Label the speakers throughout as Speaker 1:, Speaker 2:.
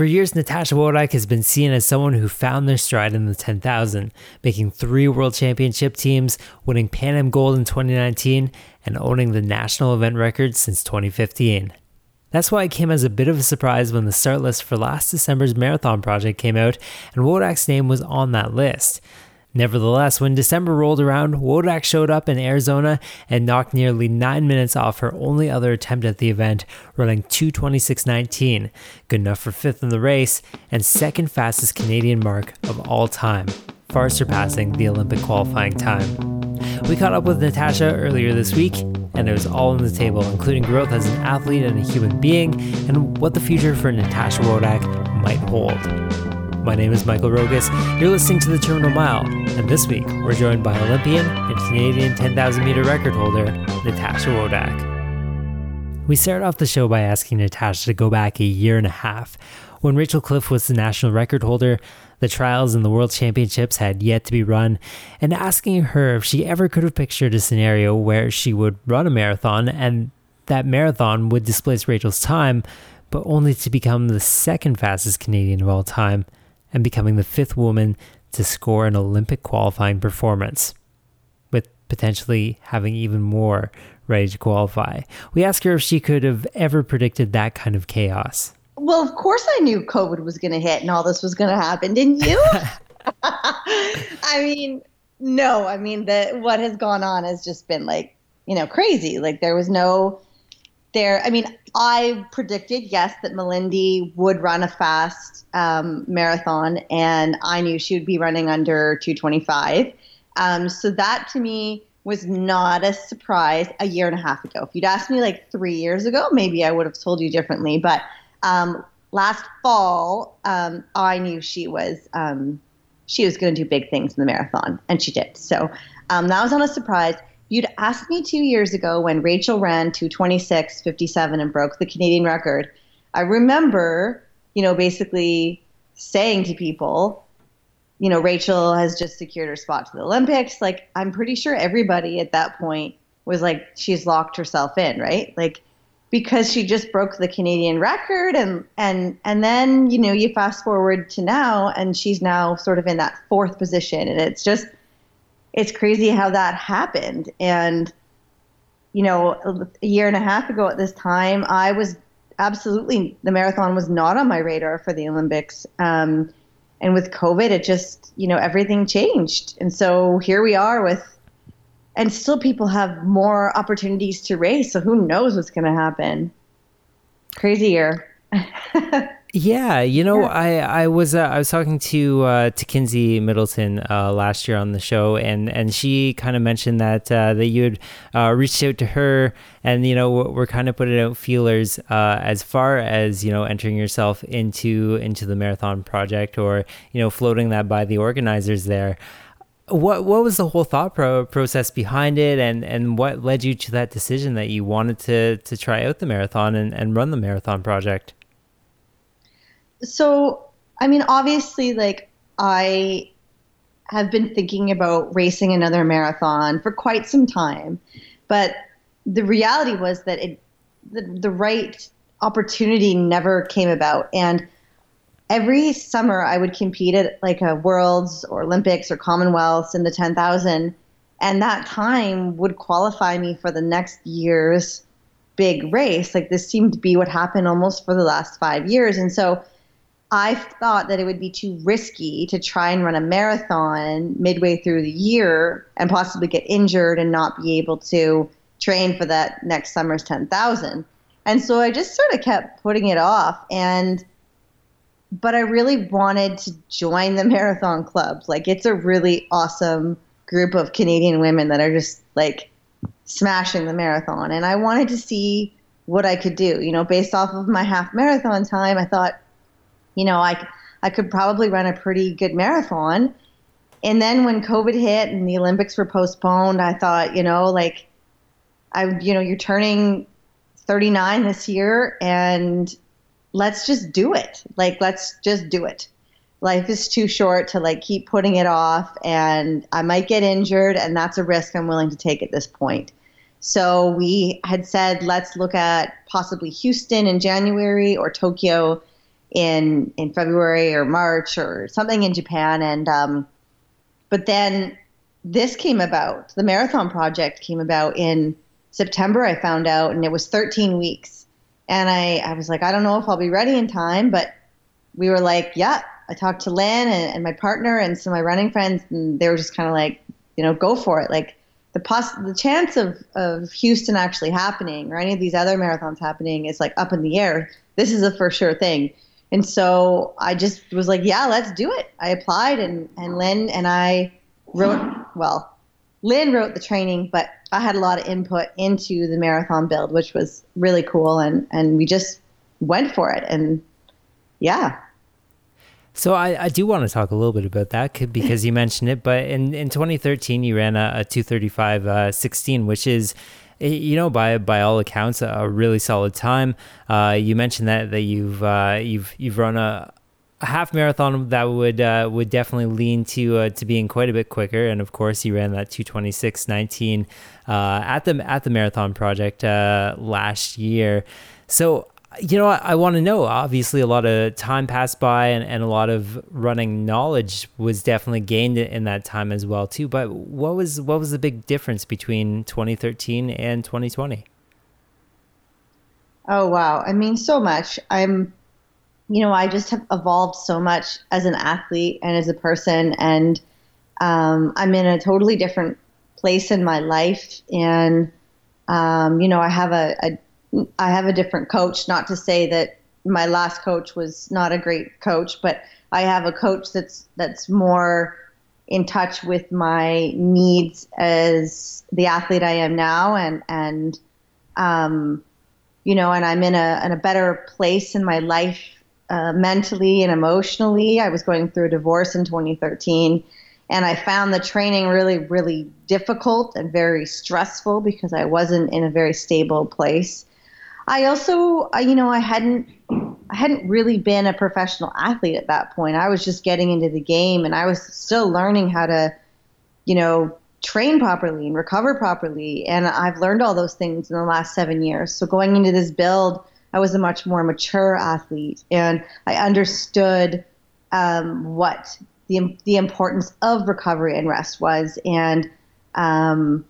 Speaker 1: For years, Natasha Wodak has been seen as someone who found their stride in the 10,000, making three world championship teams, winning Pan Am Gold in 2019, and owning the national event record since 2015. That's why it came as a bit of a surprise when the start list for last December's marathon project came out and Wodak's name was on that list. Nevertheless, when December rolled around, Wodak showed up in Arizona and knocked nearly 9 minutes off her only other attempt at the event, running 226.19, good enough for fifth in the race and second fastest Canadian mark of all time, far surpassing the Olympic qualifying time. We caught up with Natasha earlier this week, and it was all on the table, including growth as an athlete and a human being, and what the future for Natasha Wodak might hold. My name is Michael Rogas. You're listening to the Terminal Mile, and this week we're joined by Olympian and Canadian 10,000 meter record holder Natasha Wodak. We started off the show by asking Natasha to go back a year and a half. When Rachel Cliff was the national record holder, the trials and the world championships had yet to be run, and asking her if she ever could have pictured a scenario where she would run a marathon and that marathon would displace Rachel's time, but only to become the second fastest Canadian of all time and becoming the fifth woman to score an Olympic qualifying performance, with potentially having even more ready to qualify. We asked her if she could have ever predicted that kind of chaos.
Speaker 2: Well, of course I knew COVID was going to hit and all this was going to happen, didn't you? I mean, no. I mean, the what has gone on has just been like, you know, crazy. Like there was no there. I mean, I predicted, yes, that Malindi would run a fast um, marathon, and I knew she would be running under 225. Um, so that to me was not a surprise a year and a half ago. If you'd asked me like three years ago, maybe I would have told you differently. But um, last fall, um, I knew she was um, she was going to do big things in the marathon, and she did. So um, that was not a surprise. You'd asked me two years ago when Rachel ran 226.57 and broke the Canadian record. I remember, you know, basically saying to people, you know, Rachel has just secured her spot to the Olympics. Like, I'm pretty sure everybody at that point was like, she's locked herself in, right? Like, because she just broke the Canadian record and and and then you know you fast forward to now and she's now sort of in that fourth position and it's just it's crazy how that happened. And, you know, a year and a half ago at this time, I was absolutely, the marathon was not on my radar for the Olympics. Um, and with COVID, it just, you know, everything changed. And so here we are with, and still people have more opportunities to race. So who knows what's going to happen? Crazy year.
Speaker 1: Yeah, you know, yeah. I I was uh, I was talking to uh, to Kinsey Middleton uh, last year on the show, and and she kind of mentioned that uh, that you had uh, reached out to her, and you know we're kind of putting out feelers uh, as far as you know entering yourself into into the marathon project, or you know floating that by the organizers there. What what was the whole thought pro- process behind it, and and what led you to that decision that you wanted to to try out the marathon and, and run the marathon project?
Speaker 2: So I mean, obviously, like I have been thinking about racing another marathon for quite some time, but the reality was that it the, the right opportunity never came about. And every summer I would compete at like a worlds or Olympics or Commonwealths in the 10,000 and that time would qualify me for the next year's big race. Like this seemed to be what happened almost for the last 5 years. And so I thought that it would be too risky to try and run a marathon midway through the year and possibly get injured and not be able to train for that next summer's 10,000. And so I just sort of kept putting it off and but I really wanted to join the marathon club. Like it's a really awesome group of Canadian women that are just like smashing the marathon and I wanted to see what I could do. You know, based off of my half marathon time, I thought you know, I, I could probably run a pretty good marathon. And then when COVID hit and the Olympics were postponed, I thought, you know, like, I, you know, you're turning 39 this year and let's just do it. Like, let's just do it. Life is too short to like keep putting it off and I might get injured and that's a risk I'm willing to take at this point. So we had said, let's look at possibly Houston in January or Tokyo in in February or March or something in Japan, and um, but then this came about. The marathon project came about in September. I found out, and it was 13 weeks. And I, I was like, I don't know if I'll be ready in time, but we were like, yeah. I talked to Lynn and, and my partner and some of my running friends, and they were just kind of like, you know, go for it. Like the pos- the chance of, of Houston actually happening or any of these other marathons happening is like up in the air. This is a for sure thing. And so I just was like, yeah, let's do it. I applied and, and Lynn and I wrote, well, Lynn wrote the training, but I had a lot of input into the marathon build, which was really cool. And, and we just went for it. And yeah.
Speaker 1: So I, I do want to talk a little bit about that because you mentioned it, but in, in 2013 you ran a, a 235 uh, 16, which is you know by by all accounts a really solid time. Uh, you mentioned that that you've uh, you've you've run a, a half marathon that would uh, would definitely lean to uh, to being quite a bit quicker, and of course you ran that 226.19 uh, at the at the marathon project uh, last year. So you know, I, I want to know. Obviously, a lot of time passed by, and, and a lot of running knowledge was definitely gained in that time as well, too. But what was what was the big difference between 2013 and 2020?
Speaker 2: Oh wow! I mean, so much. I'm, you know, I just have evolved so much as an athlete and as a person, and um, I'm in a totally different place in my life, and um, you know, I have a, a I have a different coach. Not to say that my last coach was not a great coach, but I have a coach that's that's more in touch with my needs as the athlete I am now, and and um, you know, and I'm in a in a better place in my life uh, mentally and emotionally. I was going through a divorce in 2013, and I found the training really really difficult and very stressful because I wasn't in a very stable place. I also, you know, I hadn't, I hadn't really been a professional athlete at that point. I was just getting into the game, and I was still learning how to, you know, train properly and recover properly. And I've learned all those things in the last seven years. So going into this build, I was a much more mature athlete, and I understood um, what the the importance of recovery and rest was, and um,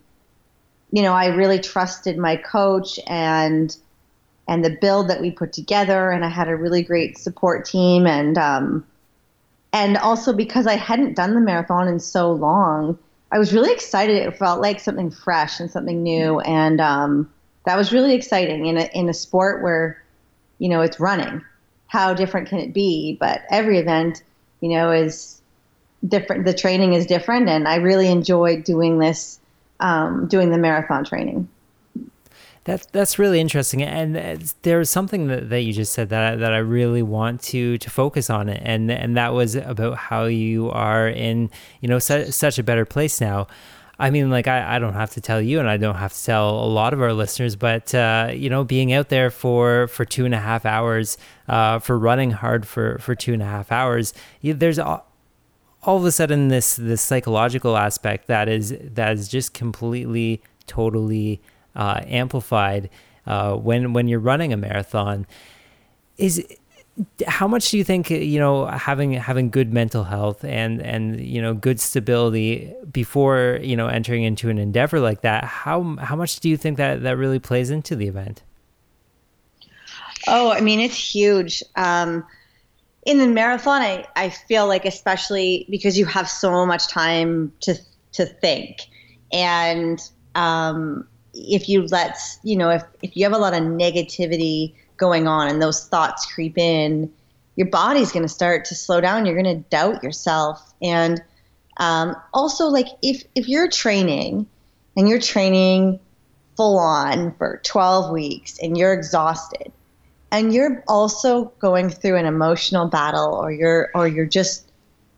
Speaker 2: you know, I really trusted my coach and and the build that we put together. And I had a really great support team. And, um, and also because I hadn't done the marathon in so long, I was really excited. It felt like something fresh and something new. And, um, that was really exciting in a, in a sport where, you know, it's running. How different can it be? But every event, you know, is different. The training is different. And I really enjoyed doing this, um, doing the marathon training.
Speaker 1: That's that's really interesting, and there's something that, that you just said that I, that I really want to to focus on, and and that was about how you are in you know such, such a better place now. I mean, like I, I don't have to tell you, and I don't have to tell a lot of our listeners, but uh, you know, being out there for for two and a half hours, uh, for running hard for for two and a half hours, you, there's all, all of a sudden this this psychological aspect that is that is just completely, totally uh, amplified uh, when when you're running a marathon. Is how much do you think you know having having good mental health and and you know good stability before you know entering into an endeavor like that? How how much do you think that that really plays into the event?
Speaker 2: Oh, I mean, it's huge. Um, in the marathon, I, I feel like especially because you have so much time to to think, and um, if you let you know if, if you have a lot of negativity going on and those thoughts creep in your body's going to start to slow down. You're going to doubt yourself. And um, also like if if you're training and you're training full on for 12 weeks and you're exhausted and you're also going through an emotional battle or you're or you're just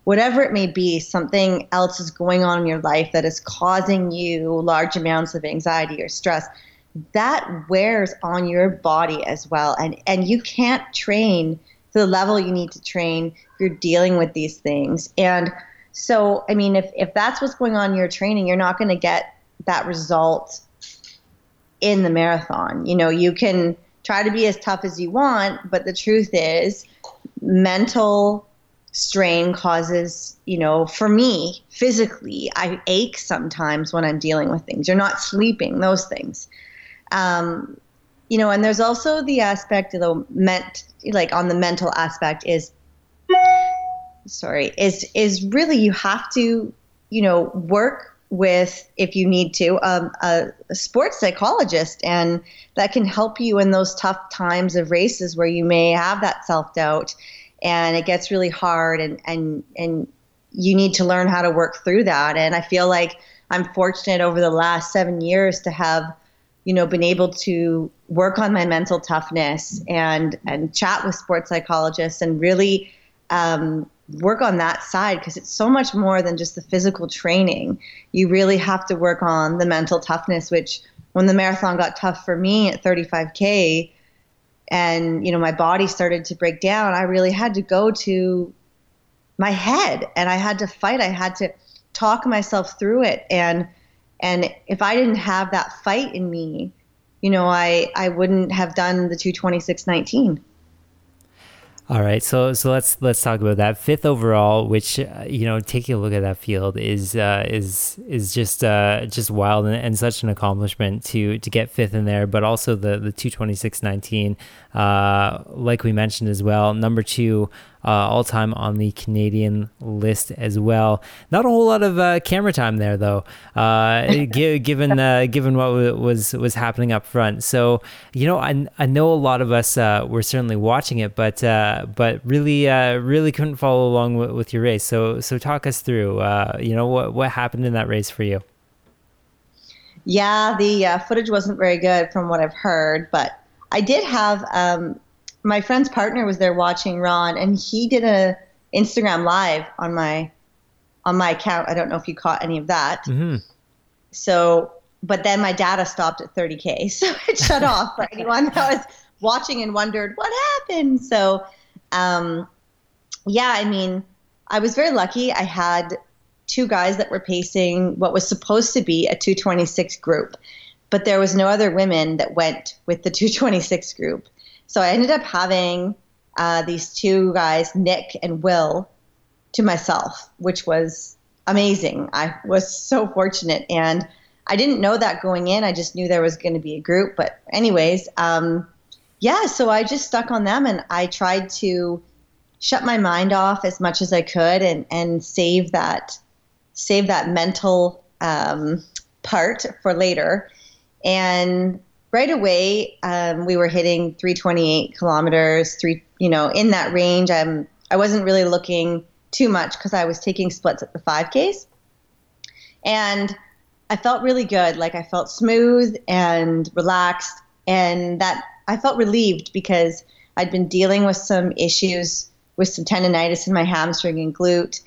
Speaker 2: whatever it may be, something else is going on in your life that is causing you large amounts of anxiety or stress, that wears on your body as well. And, and you can't train to the level you need to train if you're dealing with these things. And so, I mean, if, if that's what's going on in your training, you're not going to get that result in the marathon. You know, you can try to be as tough as you want, but the truth is, mental strain causes, you know, for me physically, I ache sometimes when I'm dealing with things. You're not sleeping, those things. Um, you know, and there's also the aspect of the ment, like on the mental aspect is, sorry, is is really you have to, you know, work with if you need to um, a, a, sports psychologist and that can help you in those tough times of races where you may have that self-doubt and it gets really hard and and and you need to learn how to work through that and i feel like i'm fortunate over the last seven years to have you know been able to work on my mental toughness and and chat with sports psychologists and really um, work on that side because it's so much more than just the physical training. You really have to work on the mental toughness, which when the marathon got tough for me at 35K and, you know, my body started to break down, I really had to go to my head and I had to fight. I had to talk myself through it. And, and if I didn't have that fight in me, you know, I, I wouldn't have done the 226.19.
Speaker 1: All right, so so let's let's talk about that fifth overall, which uh, you know, taking a look at that field is uh, is is just uh, just wild and, and, such an accomplishment to to get fifth in there. But also the the two twenty six nineteen, uh, like we mentioned as well, number two uh, all time on the Canadian list as well. Not a whole lot of uh, camera time there though, uh, given uh, given what was was happening up front. So you know, I, I know a lot of us uh, were certainly watching it, but uh, but really really couldn't follow along with, with, your race. So so talk us through. you know what what happened in that race for you.
Speaker 2: Yeah, the footage wasn't very good from what I've heard, but I did have um, my friend's partner was there watching Ron, and he did a Instagram live on my on my account. I don't know if you caught any of that. Mm-hmm. So, but then my data stopped at 30k, so it shut off for anyone that was watching and wondered what happened. So, um, yeah, I mean, I was very lucky. I had two guys that were pacing what was supposed to be a 226 group, but there was no other women that went with the 226 group. So I ended up having uh, these two guys, Nick and Will, to myself, which was amazing. I was so fortunate. And I didn't know that going in. I just knew there was going to be a group. But, anyways, um, yeah, so I just stuck on them and I tried to shut my mind off as much as I could and, and save that save that mental um, part for later. And right away um, we were hitting 328 kilometers three you know in that range. I'm i wasn't really looking too much because i was taking splits at the 5ks and i felt really good. Like i felt smooth and relaxed. And that i felt relieved because i'd been dealing with some issues with some tendonitis in my hamstring and glute.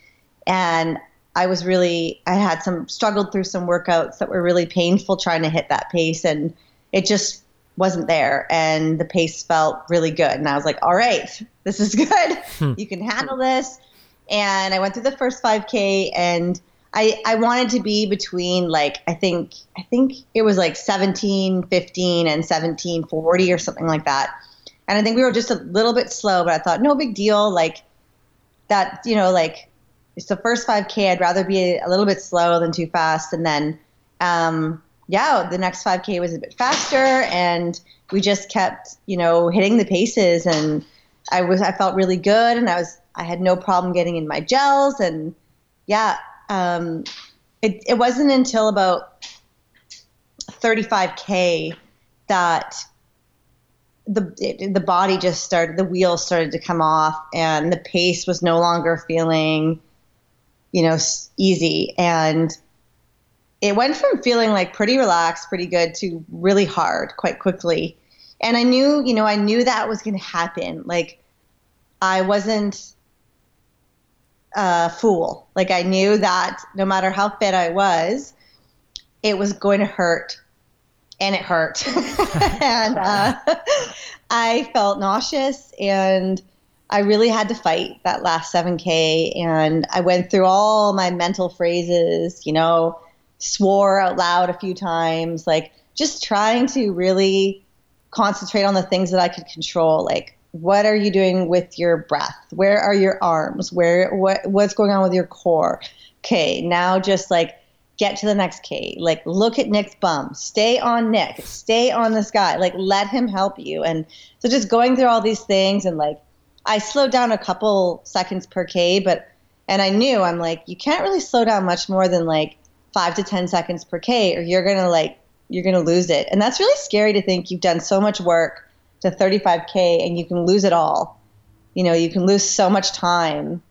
Speaker 2: And i was really i had some struggled through some workouts that were really painful trying to hit that pace. And it just wasn't there and the pace felt really good. And i was like all right this is good. Hmm. you can handle this. And i went through the first 5k and I, I wanted to be between like i think i think it was like 17 15 and 17 40 or something like that. And i think we were just a little bit slow but i thought no big deal. Like that you know like it's the first 5k i'd rather be a, a little bit slow than too fast. And then um, yeah, the next 5K was a bit faster, and we just kept, you know, hitting the paces, and I was I felt really good, and I was I had no problem getting in my gels, and yeah, um, it it wasn't until about 35K that the it, the body just started the wheels started to come off, and the pace was no longer feeling, you know, easy, and it went from feeling like pretty relaxed, pretty good to really hard quite quickly. And I knew, you know, I knew that was going to happen. Like I wasn't a fool. Like I knew that no matter how fit I was, it was going to hurt. And it hurt. and uh, I felt nauseous and I really had to fight that last 7K. And I went through all my mental phrases, you know, swore out loud a few times, like just trying to really concentrate on the things that I could control, like what are you doing with your breath? Where are your arms? Where what what's going on with your core? Okay, now just like get to the next K. Like look at Nick's bum. Stay on Nick. Stay on this guy. Like let him help you. And so just going through all these things and like I slowed down a couple seconds per K, but and I knew I'm like, you can't really slow down much more than like five to ten seconds per K or you're gonna like you're gonna lose it. And that's really scary to think you've done so much work to 35K and you can lose it all. You know, you can lose so much time.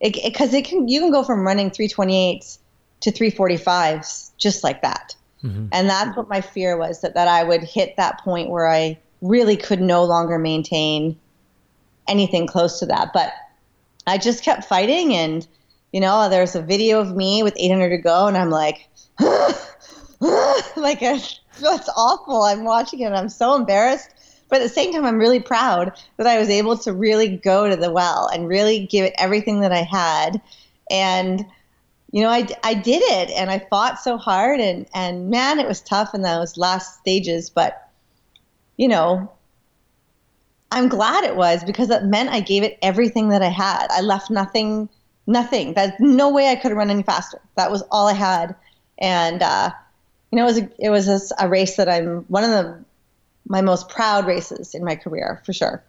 Speaker 2: Because it, it, it, can you can go from running 328s to 345s just like that. Mm-hmm. And that's what my fear was that, that I would hit that point where I really could no longer maintain anything close to that. But I just kept fighting and you know, there's a video of me with 800 to go and I'm like like it's awful. I'm watching it and I'm so embarrassed. But at the same time, I'm really proud that I was able to really go to the well and really give it everything that I had. And you know, I, I did it and I fought so hard and, and man, it was tough in those last stages, but you know, I'm glad it was because it meant I gave it everything that I had. I left nothing, nothing. There's no way I could have run any faster. That was all I had. And, uh, you know, it was a, it was a, a race that I'm one of the, my most proud races in my career for sure.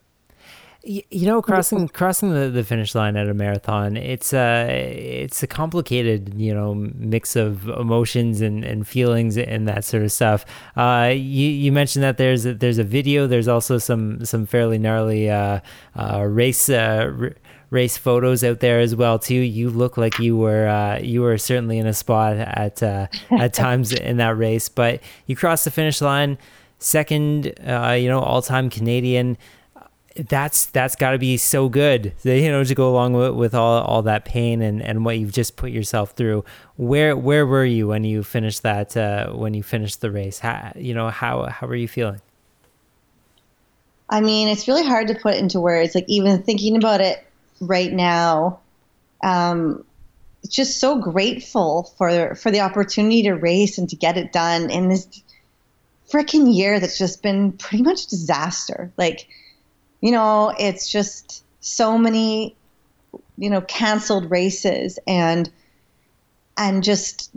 Speaker 1: You know, crossing crossing the, the finish line at a marathon, it's a it's a complicated you know mix of emotions and, and feelings and that sort of stuff. Uh, you you mentioned that there's a, there's a video. There's also some some fairly gnarly uh, uh, race. Uh, r- race photos out there as well too. You look like you were uh, you were certainly in a spot at uh, at times in that race, but you crossed the finish line, second, uh, you know, all time Canadian. That's that's got to be so good you know to go along with, with all, all that pain and, and what you've just put yourself through. Where where were you when you finished that uh, when you finished the race? How, you know how how were you feeling?
Speaker 2: I mean it's really hard to put into words like even thinking about it right now um, just so grateful for for the opportunity to race and to get it done in this freaking year that's just been pretty much disaster like you know, it's just so many, you know, canceled races and and just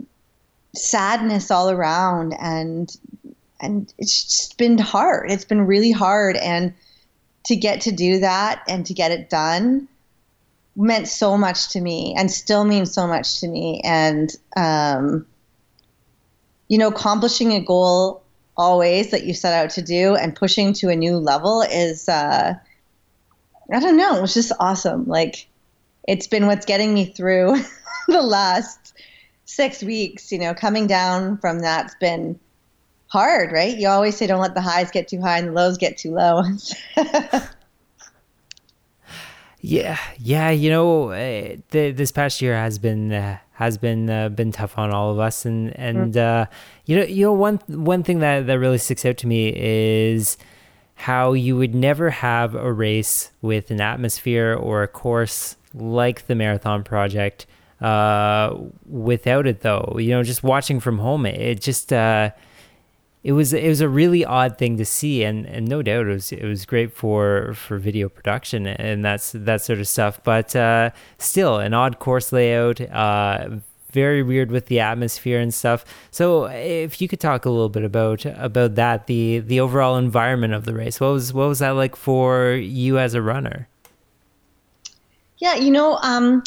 Speaker 2: sadness all around and and it's just been hard. It's been really hard and to get to do that and to get it done meant so much to me and still means so much to me and um, you know accomplishing a goal always that you set out to do and pushing to a new level is uh, I don't know, it's just awesome. Like it's been what's getting me through the last six weeks, you know, coming down from that's been hard, right? You always say don't let the highs get too high and the lows get too low.
Speaker 1: yeah, yeah, you know, uh, the, this past year has been uh, has been uh, been tough on all of us, and and mm. you know, you know, one one thing that that really sticks out to me is how you would never have a race with an atmosphere or a course like the Marathon Project uh, without it, though. You know, just watching from home, it just. It was it was a really odd thing to see, and, and no doubt it was it was great for for video production and that's that sort of stuff. But uh, still, an odd course layout, uh, very weird with the atmosphere and stuff. So, if you could talk a little bit about about that, the the overall environment of the race, what was what was that like for you as a runner?
Speaker 2: Yeah, you know, um,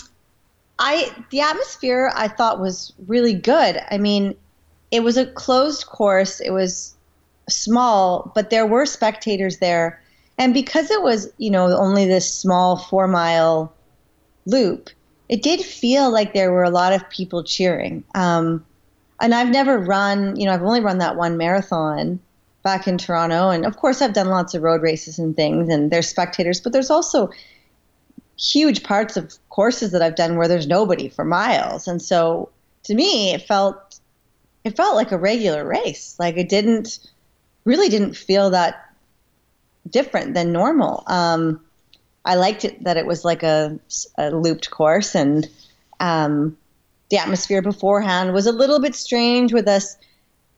Speaker 2: I the atmosphere I thought was really good. I mean, it was a closed course. It was small, but there were spectators there. And because it was, you know, only this small four mile loop, it did feel like there were a lot of people cheering. Um, and I've never run, you know, I've only run that one marathon back in Toronto. And of course, I've done lots of road races and things, and there's spectators, but there's also huge parts of courses that I've done where there's nobody for miles. And so to me, it felt it felt like a regular race. Like it didn't really didn't feel that different than normal. Um, I liked it that it was like a, a looped course, and um, the atmosphere beforehand was a little bit strange with us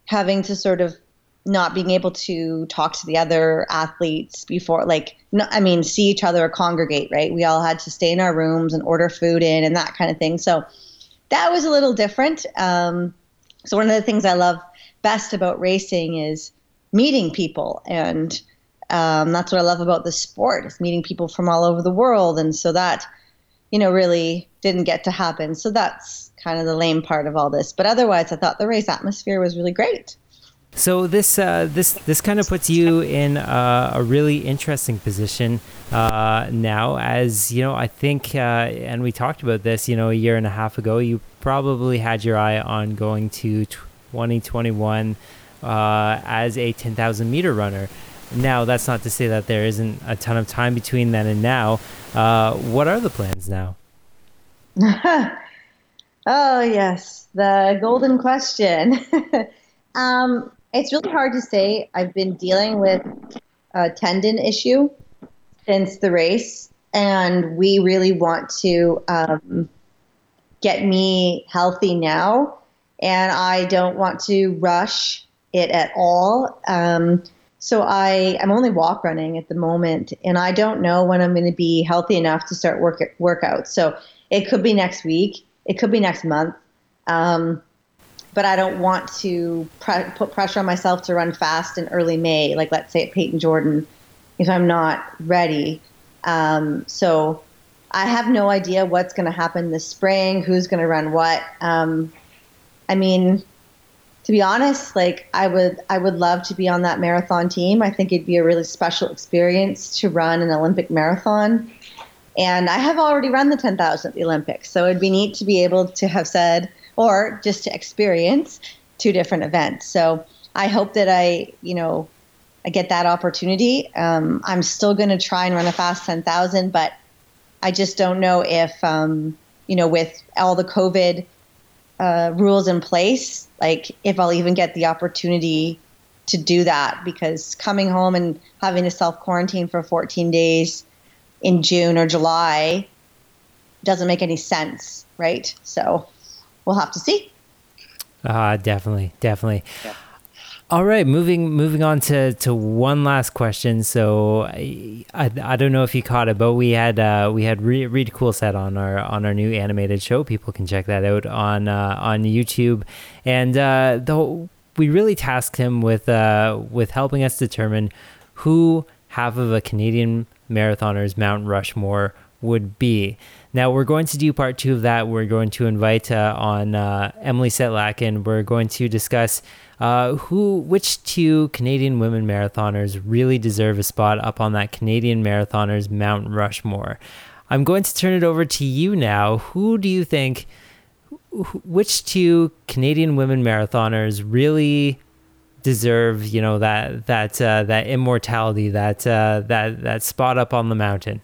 Speaker 2: having to sort of not being able to talk to the other athletes before, like, no, I mean, see each other or congregate, right? We all had to stay in our rooms and order food in and that kind of thing. So that was a little different. Um, so one of the things I love best about racing is meeting people, and um, that's what I love about the sport is meeting people from all over the world. And so that, you know, really didn't get to happen. So that's kind of the lame part of all this. But otherwise, I thought the race atmosphere was really great.
Speaker 1: So this uh, this this kind of puts you in a, a really interesting position uh, now, as you know. I think, uh, and we talked about this, you know, a year and a half ago. You probably had your eye on going to 2021 uh, as a 10,000 meter runner. Now, that's not to say that there isn't a ton of time between then and now. Uh, what are the plans now?
Speaker 2: oh yes, the golden question. um, it's really hard to say. I've been dealing with a tendon issue since the race, and we really want to um, get me healthy now. And I don't want to rush it at all. Um, so I I'm only walk running at the moment, and I don't know when I'm going to be healthy enough to start work workouts. So it could be next week, it could be next month. Um, but I don't want to pre- put pressure on myself to run fast in early May, like let's say at Payton Jordan, if I'm not ready. Um, so I have no idea what's going to happen this spring, who's going to run what. Um, I mean, to be honest, like I would, I would love to be on that marathon team. I think it'd be a really special experience to run an Olympic marathon. And I have already run the 10,000 at the Olympics, so it'd be neat to be able to have said, or just to experience two different events. So I hope that I, you know, I get that opportunity. Um, I'm still going to try and run a fast 10,000, but I just don't know if, um, you know, with all the COVID uh, rules in place, like if I'll even get the opportunity to do that because coming home and having to self quarantine for 14 days in June or July doesn't make any sense, right? So we'll have to see.
Speaker 1: Uh, definitely, definitely. Yeah. All right, moving moving on to, to one last question. So I, I, I don't know if you caught it, but we had uh, we had Reid, Reid Coolsaet on our on our new animated show. People can check that out on uh, on YouTube, and uh, the we really tasked him with uh, with helping us determine who half of a Canadian marathoner's Mount Rushmore would be. Now we're going to do part two of that. We're going to invite uh, on uh, Emily Setlack, and we're going to discuss uh, who, which two Canadian women marathoners really deserve a spot up on that Canadian marathoners Mount Rushmore. I'm going to turn it over to you now. Who do you think? Which two Canadian women marathoners really deserve, you know, that that uh, that immortality, that uh, that that spot up on the mountain?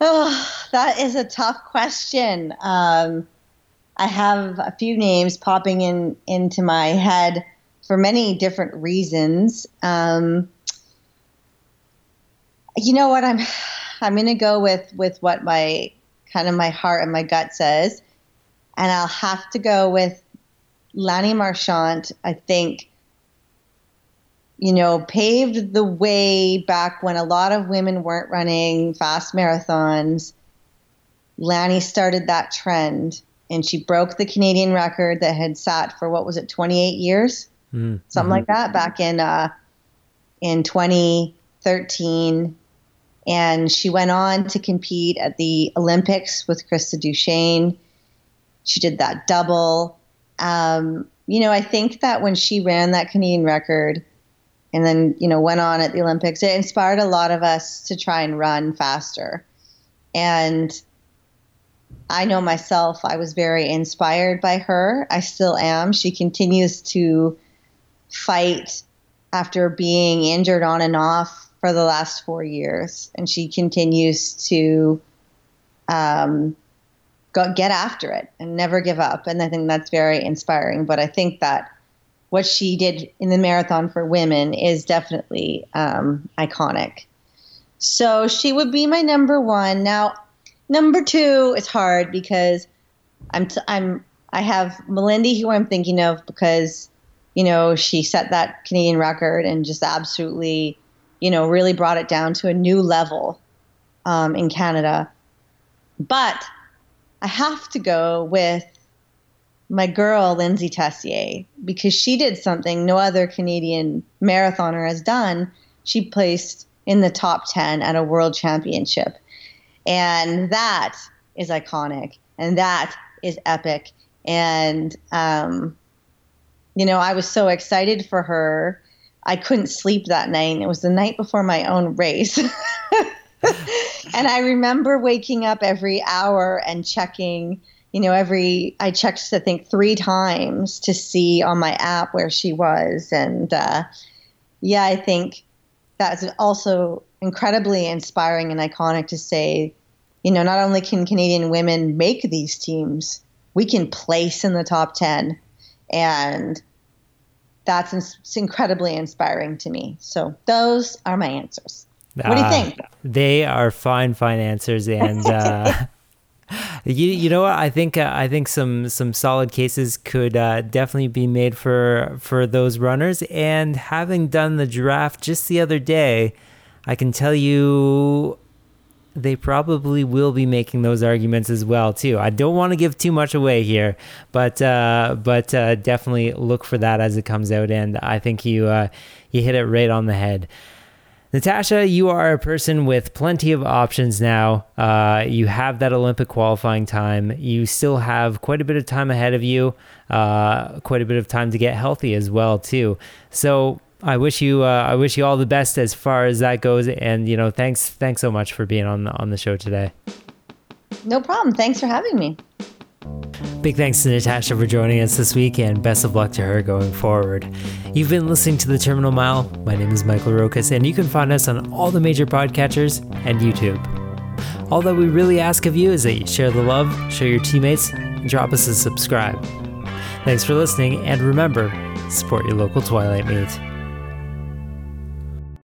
Speaker 2: Oh, that is a tough question. Um, I have a few names popping in into my head for many different reasons. Um, you know what? I'm I'm going to go with with what my kind of my heart and my gut says, and I'll have to go with Lanni Marchant. I think you know, paved the way back when a lot of women weren't running fast marathons. Lanni started that trend and she broke the Canadian record that had sat for what was it, 28 years? Mm-hmm. Something like that back in uh, in 2013. And she went on to compete at the Olympics with Krista DuChene. She did that double. Um, you know, I think that when she ran that Canadian record, and then you know went on at the Olympics. It inspired a lot of us to try and run faster, and I know myself. I was very inspired by her. I still am. She continues to fight after being injured on and off for the last four years, and she continues to um, go, get after it and never give up. And I think that's very inspiring. But I think that what she did in the marathon for women is definitely um, iconic. So she would be my number one. Now, number two is hard because I'm t- I'm I have Malindi who I'm thinking of because you know, she set that Canadian record and just absolutely, you know, really brought it down to a new level um, in Canada. But I have to go with my girl, Lyndsay Tessier, because she did something no other Canadian marathoner has done. She placed in the top 10 at a world championship. And that is iconic and that is epic. And, um, you know, I was so excited for her. I couldn't sleep that night. It was the night before my own race. and I remember waking up every hour and checking, you know, every, I checked, I think, three times to see on my app where she was. And uh, yeah, I think that's also incredibly inspiring and iconic to say, you know, not only can Canadian women make these teams, we can place in the top 10. And that's incredibly inspiring to me. So those are my answers. What do you think? Uh,
Speaker 1: they are fine, fine answers, and uh, you you know what? I think uh, I think some some solid cases could uh, definitely be made for for those runners. And having done the draft just the other day, I can tell you they probably will be making those arguments as well too. I don't want to give too much away here, but uh, but uh, definitely look for that as it comes out, and I think you uh, you hit it right on the head. Natasha, you are a person with plenty of options now. Uh, you have that Olympic qualifying time. You still have quite a bit of time ahead of you, uh, quite a bit of time to get healthy as well too. So I wish you uh, I wish you all the best as far as that goes, and you know, thanks thanks so much for being on the, on the show today.
Speaker 2: No problem. Thanks for having me.
Speaker 1: Big thanks to Natasha for joining us this week, and best of luck to her going forward. You've been listening to the Terminal Mile. My name is Michael Rokas, and you can find us on all the major podcatchers and YouTube. All that we really ask of you is that you share the love, show your teammates, and drop us a subscribe. Thanks for listening, and remember, support your local Twilight meet.